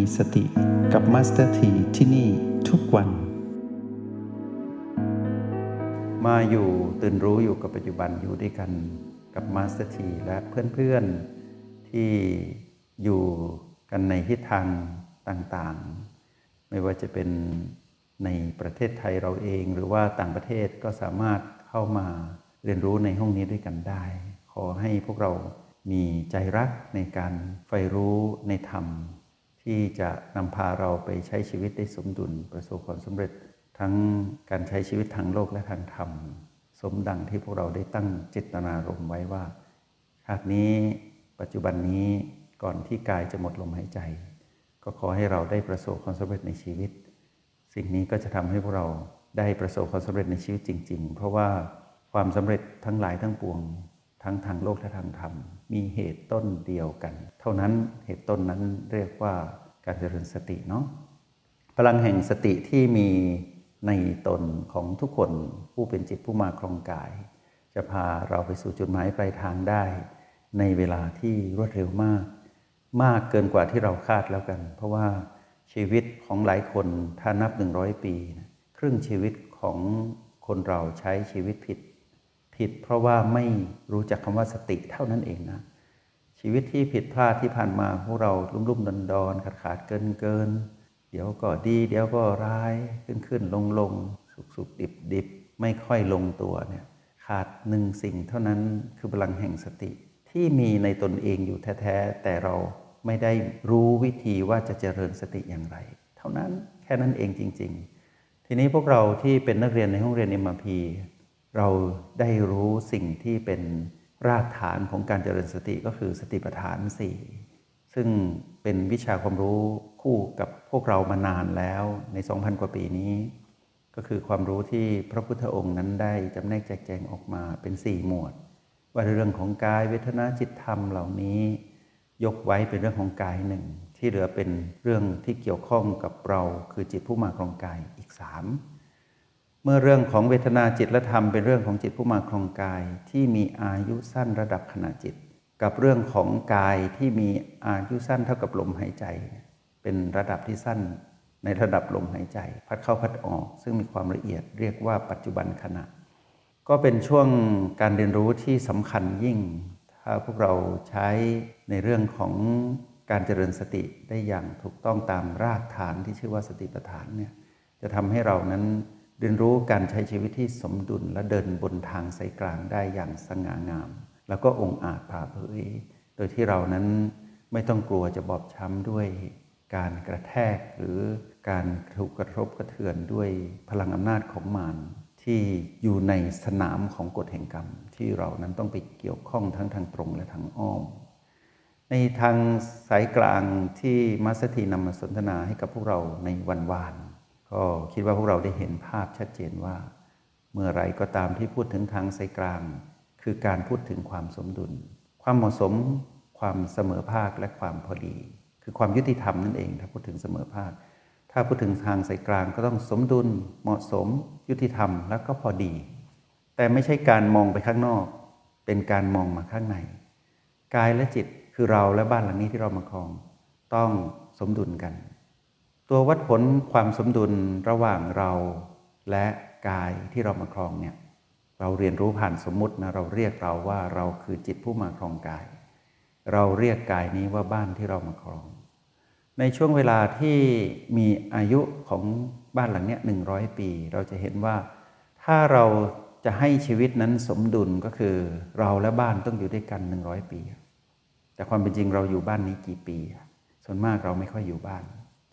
มีสติกับมาสเตอร์ทีที่นี่ทุกวัน มาอยู่ตื่นรู้อยู่กับปัจจุบันอยู่ด้วยกันกับมาสเตอร์ทีและเพื่อนๆที่อยู่กันในทิศทางต่างๆ ไม่ว่าจะเป็นในประเทศไทยเราเองหรือว่าต่างประเทศก็สามารถเข้ามาเรียนรู้ในห้องนี้ด้วยกันได้ ขอให้พวกเรามีใจรักในการใฝ่รู้ในธรรม ที่จะนำพาเราไปใช้ชีวิตได้สมดุลประสบความสำเร็จ ทั้งการใช้ชีวิตทางโลกและทางธรรม สมดังที่พวกเราได้ตั้งเจตนารมณ์ไว้ว่า ชาตินี้ปัจจุบันนี้ก่อนที่กายจะหมดลมหายใจ ก็ขอให้เราได้ประสบความสำเร็จในชีวิต สิ่งนี้ก็จะทำให้พวกเราได้ประสบความสำเร็จในชีวิตจริง ๆ เพราะว่าความสำเร็จทั้งหลายทั้งปวง ทั้งทางโลกและทางธรรม มีเหตุต้นเดียวกัน เท่านั้นเหตุต้นนั้นเรียกว่าการเจริญสติเนาะพลังแห่งสติที่มีในตนของทุกคนผู้เป็นจิตผู้มาครองกาย จะพาเราไปสู่จุดหมายปลายทางได้ ในเวลาที่รวดเร็วมาก มากเกินกว่าที่เราคาดแล้วกัน เพราะว่าชีวิตของหลายคนถ้านับหนึ่งร้อยปี ครึ่งชีวิตของคนเราใช้ชีวิตผิด ผิดเพราะว่าไม่รู้จักคำว่าสติเท่านั้นเองนะ ชีวิตที่ผิดพลาดที่ผ่านมาพวกเราลุ่มลุ่มดอนดอนขาดขาดเกินเกินเดี๋ยวก็ดี เดี๋ยวก็ร้ายขึ้นขึ้นลงลงสุกสุกดิบดิบไม่ค่อยลงตัวเนี่ยขาดหนึ่งสิ่งเท่านั้นคือพลังแห่งสติ ที่มีในตนเองอยู่แท้ๆแต่เราไม่ได้รู้วิธีว่าจะเจริญสติอย่างไร เท่านั้นแค่นั้นเองจริง ๆ ทีนี้พวกเราที่เป็นนักเรียนในห้องเรียน m พ p เราได้รู้สิ่งที่เป็นรากฐานของการเจริญสติก็คือสติปัฏฐานสี่ซึ่งเป็นวิชาความรู้คู่กับพวกเรามานานแล้วใน 2,000 กว่าปีนี้ ก็คือความรู้ที่พระพุทธองค์นั้นได้จำแนกแจกแจงออกมาเป็น 4 หมวด ว่าเรื่องของกายเวทนาจิตธรรมเหล่านี้ ยกไว้เป็นเรื่องของกายหนึ่งที่เหลือเป็นเรื่องที่เกี่ยวข้องกับเราคือจิตผู้มาครองกายอีกสาม เมื่อเรื่องของเวทนาจิตและธรรมเป็นเรื่องของจิตผู้มาครองกายที่มีอายุสั้นระดับขณะจิต กับเรื่องของกายที่มีอายุสั้นเท่ากับลมหายใจ เป็นระดับที่สั้นในระดับลมหายใจ พัดเข้าพัดออก ซึ่งมีความละเอียดเรียกว่าปัจจุบันขณะ ก็เป็นช่วงการเรียนรู้ที่สำคัญยิ่ง ถ้าพวกเราใช้ในเรื่องของการเจริญสติได้อย่างถูกต้องตามรากฐานที่ชื่อว่าสติปัฏฐานเนี่ยจะทำให้เรานั้น เรียนรู้การใช้ชีวิตที่สมดุลและเดินบนทางสายกลางได้อย่างสง่างาม แล้วก็องอาจผ่าเผย โดยที่เรานั้นไม่ต้องกลัวจะบอบช้ำด้วยการกระแทกหรือการถูกกระทบกระเทือนด้วยพลังอำนาจของมารที่อยู่ในสนามของกฎแห่งกรรม ที่เรานั้นต้องไปเกี่ยวข้องทั้งทางตรงและทางอ้อม ในทางสายกลางที่มัสถีนำมาสนทนาให้กับพวกเราในวันวาน ก็คิดว่าพวกเราได้เห็นภาพชัดเจนว่า เมื่อไรก็ตามที่พูดถึงทางสายกลาง คือการพูดถึงความสมดุล ความเหมาะสม ความเสมอภาคและความพอดี คือความยุติธรรมนั่นเอง ถ้าพูดถึงเสมอภาค ถ้าพูดถึงทางสายกลางก็ต้องสมดุล เหมาะสม ยุติธรรมแล้วก็พอดี แต่ไม่ใช่การมองไปข้างนอก เป็นการมองมาข้างใน กายและจิตคือเราและบ้านหลังนี้ที่เรามาครอง ต้องสมดุลกัน ตัววัดผลความสมดุลระหว่างเราและกายที่เรามาครองเนี่ยเราเรียนรู้ผ่านสมมุตินะเราเรียกเราว่าเราคือจิตผู้มาครองกาย เราเรียกกายนี้ว่าบ้านที่เรามาครอง ในช่วงเวลาที่มีอายุของบ้านหลังนี้หนึ่งร้อยปี เราจะเห็นว่าถ้าเราจะให้ชีวิตนั้นสมดุลก็คือ เราและบ้านต้องอยู่ด้วยกันหนึ่งร้อยปี แต่ความเป็นจริงเราอยู่บ้านนี้กี่ปี ส่วนมากเราไม่ค่อยอยู่บ้าน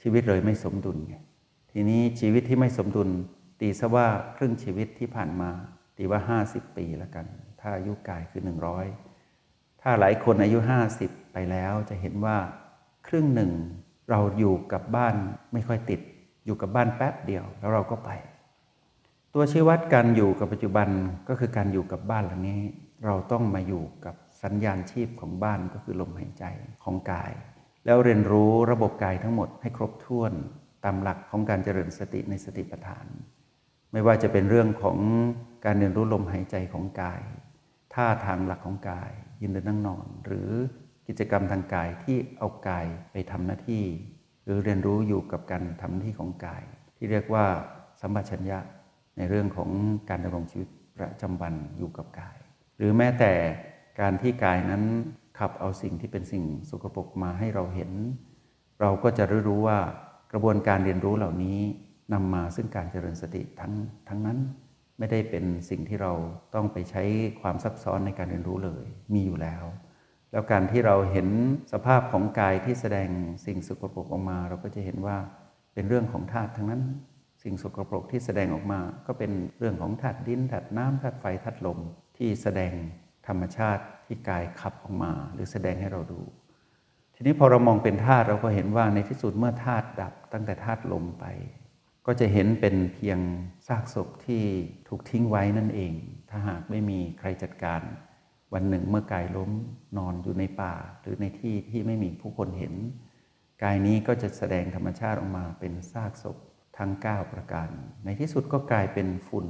ชีวิตเลยไม่สมดุลไงทีนี้ชีวิตที่ไม่สมดุล ตีซะว่าครึ่งชีวิตที่ผ่านมา ตีว่า 50 ปีแล้วกัน ถ้าอายุกายคือ 100 ถ้าหลายคนอายุ 50 ไปแล้วจะเห็นว่าครึ่งหนึ่งเราอยู่กับบ้านไม่ค่อยติด อยู่กับบ้านแป๊บเดียวแล้วเราก็ไป ตัวชี้วัดการอยู่กับปัจจุบันก็คือการอยู่กับบ้านหลังนี้ เราต้องมาอยู่กับสัญญาณชีพของบ้านก็คือลมหายใจของกาย แล้วเรียนรู้ระบบกายทั้งหมดให้ครบถ้วนตามหลักของการเจริญสติในสติปัฏฐาน ไม่ว่าจะเป็นเรื่องของการเรียนรู้ลมหายใจของกาย ท่าทางหลักของกาย ยืนเดินนั่งนอน หรือกิจกรรมทางกายที่เอากายไปทำหน้าที่ หรือเรียนรู้อยู่กับการทำหน้าที่ของกาย ที่เรียกว่าสัมปชัญญะในเรื่องของการดำรงชีวิตประจำวันอยู่กับกาย หรือแม้แต่การที่กายนั้น ขับเอาสิ่งที่เป็นสิ่งสกปรกมาให้เราเห็น เราก็จะรู้รู้ว่ากระบวนการเรียนรู้เหล่านี้นำมาซึ่งการเจริญสติทั้งทั้งนั้นไม่ได้เป็นสิ่งที่เราต้องไปใช้ความซับซ้อนในการเรียนรู้เลย มีอยู่แล้ว แล้วการที่เราเห็นสภาพของกายที่แสดงสิ่งสกปรกออกมา เราก็จะเห็นว่าเป็นเรื่องของธาตุทั้งนั้น สิ่งสกปรกที่แสดงออกมา ก็เป็นเรื่องของธาตุดินธาตุน้ำธาตุไฟธาตุลมที่แสดงธรรมชาติ ที่กายขับออกมา หรือแสดงให้เราดู ทีนี้พอเรามองเป็นธาตุเราก็เห็นว่าในที่สุดเมื่อธาตุดับตั้งแต่ธาตุลมไป ก็จะเห็นเป็นเพียงซากศพที่ถูกทิ้งไว้นั่นเอง ถ้าหากไม่มีใครจัดการ วันหนึ่งเมื่อกายล้มนอนอยู่ในป่า หรือในที่ที่ไม่มีผู้คนเห็น กายนี้ก็จะแสดงธรรมชาติออกมาเป็นซากศพทั้ง 9 ประการ ในที่สุดก็กลายเป็นฝุ่น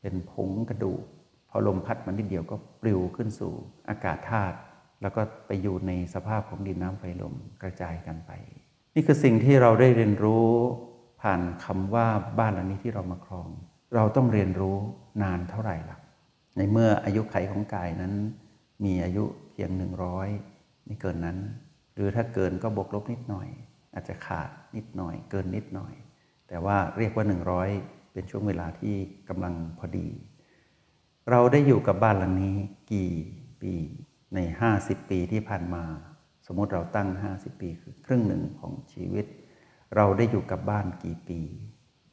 เป็นผงกระดูก พอลมพัดมันนิดเดียวก็ปลิวขึ้นสู่อากาศธาตุแล้วก็ไปอยู่ในสภาพของดินน้ำไฟลมกระจายกันไป นี่คือสิ่งที่เราได้เรียนรู้ผ่านคำว่าบ้านหลังนี้ที่เรามาครอง เราต้องเรียนรู้นานเท่าไหร่ล่ะในเมื่ออายุไขของกายนั้น มีอายุเพียงหนึ่งร้อยไม่เกินนั้น หรือถ้าเกินก็บวกลบนิดหน่อย อาจจะขาดนิดหน่อย เกินนิดหน่อย แต่ว่าเรียกว่า 100 เป็นช่วงเวลาที่กำลังพอดี เราได้อยู่กับบ้านหลังนี้ กี่ปีใน 50 ปีที่ผ่านมา สมมติเราตั้ง 50 ปีคือครึ่งหนึ่งของชีวิต เราได้อยู่กับบ้านกี่ปี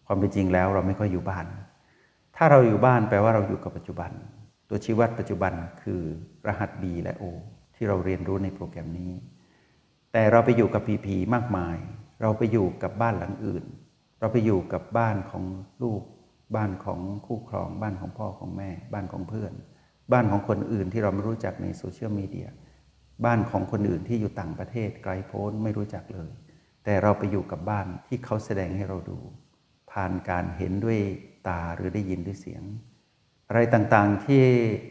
ความเป็นจริงแล้วเราไม่ค่อยอยู่บ้าน ถ้าเราอยู่บ้านแปลว่าเราอยู่กับปัจจุบัน ตัวชี้วัดปัจจุบันคือรหัส B และ O ที่เราเรียนรู้ในโปรแกรมนี้ แต่เราไปอยู่กับ PP มากมาย เราไปอยู่กับบ้านหลังอื่น เราไปอยู่กับบ้านของลูก บ้านของคู่ครอง บ้านของพ่อของแม่ บ้านของเพื่อน บ้านของคนอื่นที่เราไม่รู้จักในโซเชียลมีเดียบ้านของคนอื่นที่อยู่ต่างประเทศไกลโพ้นไม่รู้จักเลย แต่เราไปอยู่กับบ้านที่เขาแสดงให้เราดู ผ่านการเห็นด้วยตาหรือได้ยินด้วยเสียง อะไรต่างๆที่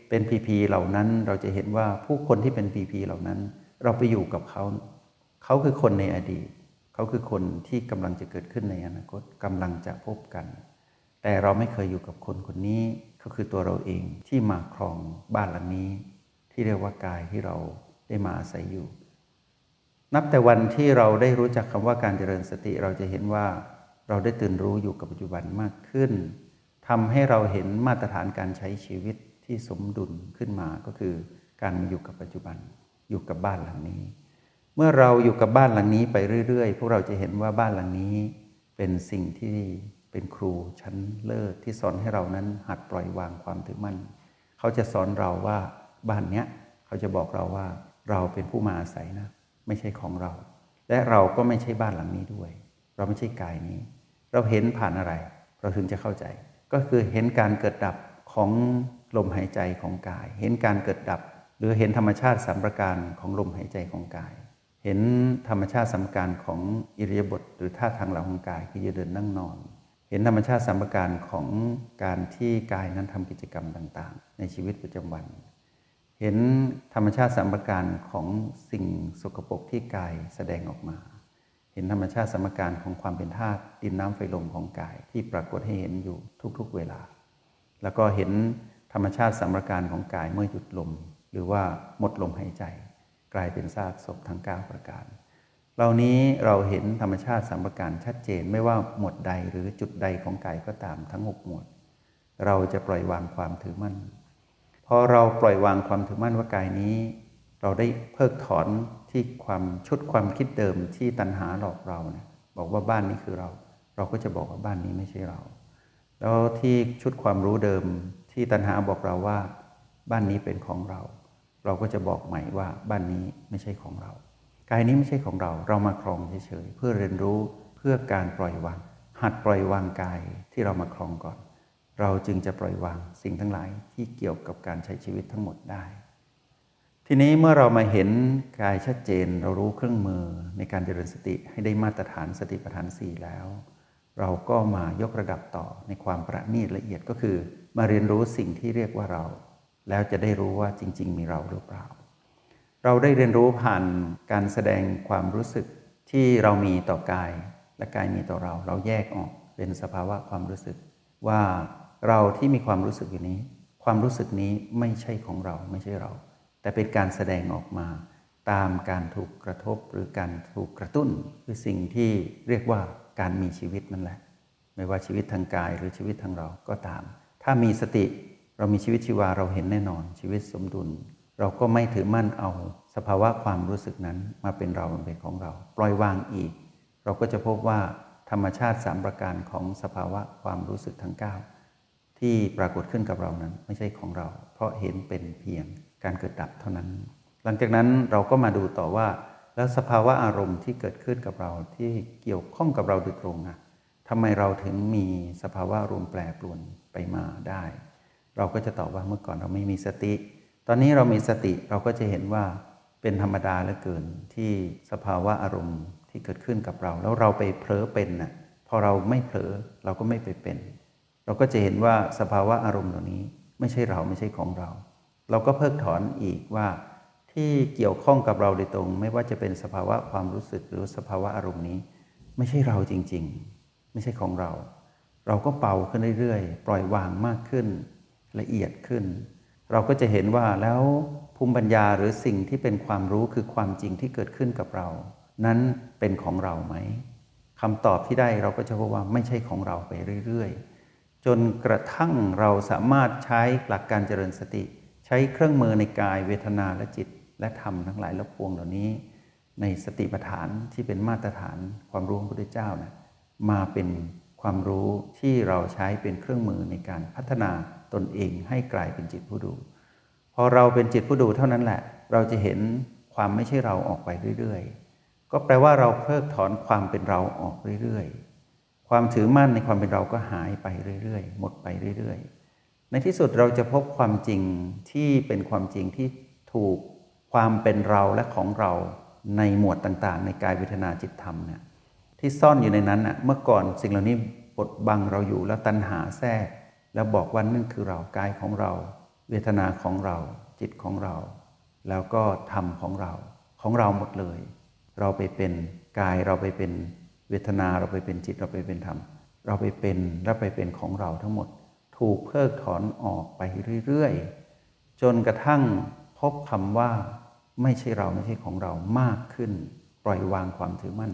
เป็น PP เหล่านั้นเราจะเห็นว่าผู้คนที่เป็น PP เหล่านั้น เราไปอยู่กับเขาเขาคือคนในอดีต เขาคือคนที่กำลังจะเกิดขึ้นในอนาคตกำลังจะพบกัน แต่เราไม่เคยอยู่กับคนคนนี้ก็คือตัวเราเองที่มาครองบ้านหลังนี้ ที่เรียกว่ากายที่เราได้มาอาศัยอยู่ นับแต่วันที่เราได้รู้จักคำว่าการเจริญสติเราจะเห็นว่าเราได้ตื่นรู้อยู่กับปัจจุบันมากขึ้นทำให้เราเห็นมาตรฐานการใช้ชีวิตที่สมดุลขึ้นมาก็คือการมาอยู่กับปัจจุบันอยู่กับบ้านหลังนี้ เมื่อเราอยู่กับบ้านหลังนี้ไปเรื่อยๆ พวกเราจะเห็นว่าบ้านหลังนี้เป็นสิ่งที่ เป็นครูชั้นเลิศที่สอนให้เรานั้นหัดปล่อยวางความถือมั่น เขาจะสอนเราว่าบ้านเนี้ยเขาจะบอกเราว่าเราเป็นผู้มาอาศัยนะ ไม่ใช่ของเรา และเราก็ไม่ใช่บ้านหลังนี้ด้วย เราไม่ใช่กายนี้ เราเห็นผ่านอะไร เราถึงจะเข้าใจ ก็คือเห็นการเกิดดับของลมหายใจของกาย เห็นการเกิดดับ หรือเห็นธรรมชาติสามประการของลมหายใจของกาย เห็นธรรมชาติสามประการของอิริยาบถหรือท่าทางหลังของกายคือยืนเดินนั่งนอน เห็นธรรมชาติสามปการของการที่กายนั้นทำกิจกรรมต่าง ๆ ในชีวิตประจำวัน เห็นธรรมชาติสามปการของสิ่งสกปรกที่กายแสดงออกมา เห็นธรรมชาติสมการของความเป็นธาตุดินน้ำไฟลมของกายที่ปรากฏให้เห็นอยู่ทุกๆเวลา แล้วก็เห็นธรรมชาติสมการของกายเมื่อหยุดลม หรือว่าหมดลมหายใจ กลายเป็นซากศพทั้ง 9 ประการ เหล่านี้เราเห็นธรรมชาติสมปการชัดเจนไม่ว่าหมวดใดหรือจุดใดของกายก็ตามทั้ง6หมวด เราจะปล่อยวางความถือมั่นพอเราปล่อยวางความถือมั่นว่ากายนี้ เราได้เพิกถอนที่ความชุดความคิดเดิมที่ตัณหาหลอกเราเนี่ยบอกว่าบ้านนี้คือเรา เราก็จะบอกว่าบ้านนี้ไม่ใช่เรา แล้วที่ชุดความรู้เดิมที่ตัณหาบอกเราว่า บ้านนี้เป็นของเรา เราก็จะบอกใหม่ว่าบ้านนี้ไม่ใช่ของเรา กายนี้ไม่ใช่ของเรา เรามาครองเฉยๆเพื่อเรียนรู้เพื่อการปล่อยวาง หัดปล่อยวางกายที่เรามาครองก่อน เราจึงจะปล่อยวางสิ่งทั้งหลายที่เกี่ยวกับการใช้ชีวิตทั้งหมดได้ ทีนี้เมื่อเรามาเห็นกายชัดเจน เรารู้เครื่องมือในการเจริญสติให้ได้มาตรฐานสติปัฏฐานสี่แล้ว เราก็มายกระดับต่อในความประณีตละเอียดก็คือ มาเรียนรู้สิ่งที่เรียกว่าเรา แล้วจะได้รู้ว่าจริง ๆ มีเราหรือเปล่า เราได้เรียนรู้ผ่านการแสดงความรู้สึกที่เรามีต่อกาย และกายมีต่อเรา เราแยกออกเป็นสภาวะความรู้สึก ว่าเราที่มีความรู้สึกอยู่นี้ ความรู้สึกนี้ไม่ใช่ของเราไม่ใช่เรา แต่เป็นการแสดงออกมา ตามการถูกกระทบหรือการถูกกระตุ้น คือสิ่งที่เรียกว่าการมีชีวิตนั่นแหละ ไม่ว่าชีวิตทางกายหรือชีวิตทางเราก็ตาม ถ้ามีสติเรามีชีวิตชีวาเราเห็นแน่นอนชีวิตสมดุล เราก็ไม่ถือมั่นเอาสภาวะความรู้สึกนั้นมาเป็นเราเป็นของเรา ปล่อยวางอีก เราก็จะพบว่าธรรมชาติสามประการของสภาวะความรู้สึกทั้ง 9 ที่ปรากฏขึ้นกับเรานั้นไม่ใช่ของเรา เพราะเห็นเป็นเพียงการเกิดดับเท่านั้น หลังจากนั้นเราก็มาดูต่อว่า แล้วสภาวะอารมณ์ที่เกิดขึ้นกับเราที่เกี่ยวข้องกับเราโดยตรงอะทำไมเราถึงมีสภาวะอารมณ์แปรปรวนไปมาได้ เราก็จะตอบว่าเมื่อก่อนเราไม่มีสติ ตอนนี้เรามีสติเราก็จะเห็นว่าเป็นธรรมดาเหลือเกินที่สภาวะอารมณ์ที่เกิดขึ้นกับเรา แล้วเราไปเผลอเป็นน่ะพอเราไม่เผลอเราก็ไม่ไปเป็น เราก็จะเห็นว่าสภาวะอารมณ์เหล่านี้ไม่ใช่เราไม่ใช่ของเรา เราก็เพิกถอนอีกว่าที่เกี่ยวข้องกับเราโดยตรง ไม่ว่าจะเป็นสภาวะความรู้สึกหรือสภาวะอารมณ์นี้ ไม่ใช่เราจริง ๆ ไม่ใช่ของเรา เราก็เป่าขึ้นเรื่อยๆ ปล่อยวางมากขึ้น ละเอียดขึ้น เราก็จะเห็นว่าแล้วภูมิปัญญาหรือสิ่งที่เป็นความรู้คือความจริงที่เกิดขึ้นกับเรา นั้นเป็นของเราไหมคำตอบที่ได้เราก็จะพบว่าไม่ใช่ของเราไปเรื่อย ๆ จนกระทั่งเราสามารถใช้หลักการเจริญสติ ใช้เครื่องมือในกายเวทนาและจิต และธรรมทั้งหลายและพวงเหล่านี้ ในสติปัฏฐานที่เป็นมาตรฐานความรู้ของพระพุทธเจ้านะมาเป็นความรู้ที่เราใช้เป็นเครื่องมือในการพัฒนา ตนเองให้กลายเป็นจิตผู้ดู พอเราเป็นจิตผู้ดูเท่านั้นแหละ เราจะเห็นความไม่ใช่เราออกไปเรื่อยๆ ก็แปลว่าเราเพิกถอนความเป็นเราออกเรื่อยๆ ความถือมั่นในความเป็นเราก็หายไปเรื่อยๆ หมดไปเรื่อยๆ ในที่สุดเราจะพบความจริงที่เป็นความจริงที่ถูกความเป็นเราและของเราในหมวดต่างๆ ในกายเวทนาจิตธรรมเนี่ยที่ซ่อนอยู่ในนั้นอะเมื่อก่อนสิ่งเหล่านี้บดบังเราอยู่แล้วตัณหาแทรก แล้วบอกว่านั่นคือเรากายของเรา เวทนาของเรา จิตของเรา แล้วก็ธรรมของเราของเราหมดเลย เราไปเป็นกายเราไปเป็นเวทนาเราไปเป็นจิตเราไปเป็นธรรม เราไปเป็นและไปเป็นของเราทั้งหมด ถูกเพิกถอนออกไปเรื่อยๆ จนกระทั่งพบคำว่า ไม่ใช่เราไม่ใช่ของเรามากขึ้น ปล่อยวางความถือมั่น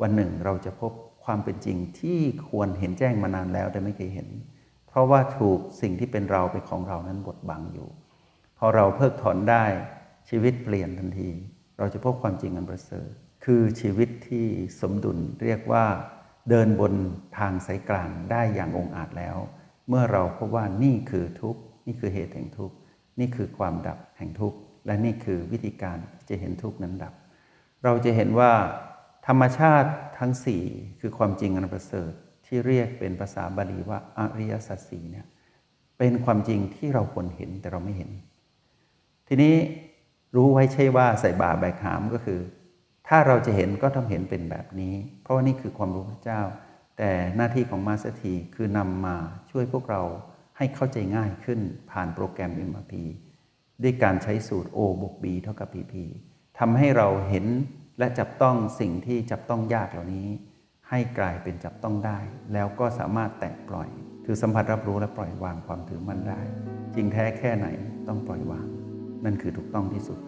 วันหนึ่งเราจะพบความเป็นจริงที่ควรเห็นแจ้งมานานแล้วแต่ไม่เคยเห็น ราะว่าถูกสิ่งที่เป็นเราเป็นของเรานั้นบดบังอยู่ พอเราเพิกถอนได้ชีวิตเปลี่ยนทันที เราจะพบความจริงอันประเสริฐคือชีวิตที่สมดุลเรียกว่า เดินบนทางสายกลางได้อย่างองอาจแล้ว เมื่อเราพบว่านี่คือทุกข์นี่คือเหตุแห่งทุกข์นี่คือความดับแห่งทุกข์และนี่คือวิธีการจะเห็นทุกข์นั้นดับ เราจะเห็นว่าธรรมชาติทั้งสี่คือความจริงอันประเสริฐ ที่เรียกเป็นภาษาบาลีว่าอริยสัจสี่เนี่ยเป็นความจริงที่เราควรเห็นแต่เราไม่เห็น ทีนี้รู้ไว้ใช่ว่าใส่บาแบกหามก็คือ ถ้าเราจะเห็นก็ต้องเห็นเป็นแบบนี้ เพราะว่านี่คือความรู้พระเจ้า แต่หน้าที่ของมาสเตีคือนำมาช่วยพวกเราให้เข้าใจง่ายขึ้นผ่านโปรแกรม MRP ด้วยการใช้สูตร O บวก B เท่ากับ PP ทำให้เราเห็นและจับต้องสิ่งที่จับต้องยากเหล่านี้ ให้กลายเป็นจับต้องได้ แล้วก็สามารถแตะปล่อย คือสัมผัสรับรู้และปล่อยวางความถือมั่นได้ จริงแท้แค่ไหนต้องปล่อยวาง นั่นคือถูกต้องที่สุด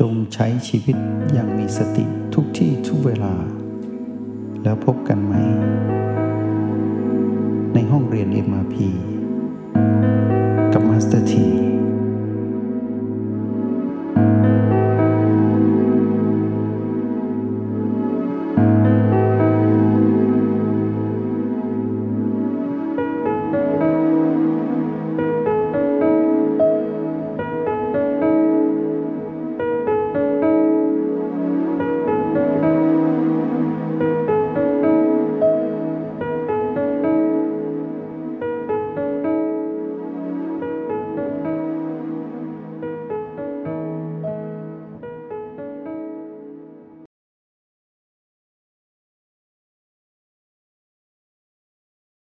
จงใช้ชีวิตอย่างมีสติทุกที่ทุกเวลา แล้วพบกันใหม่ ในห้องเรียน MRP กับมาสเตอร์ที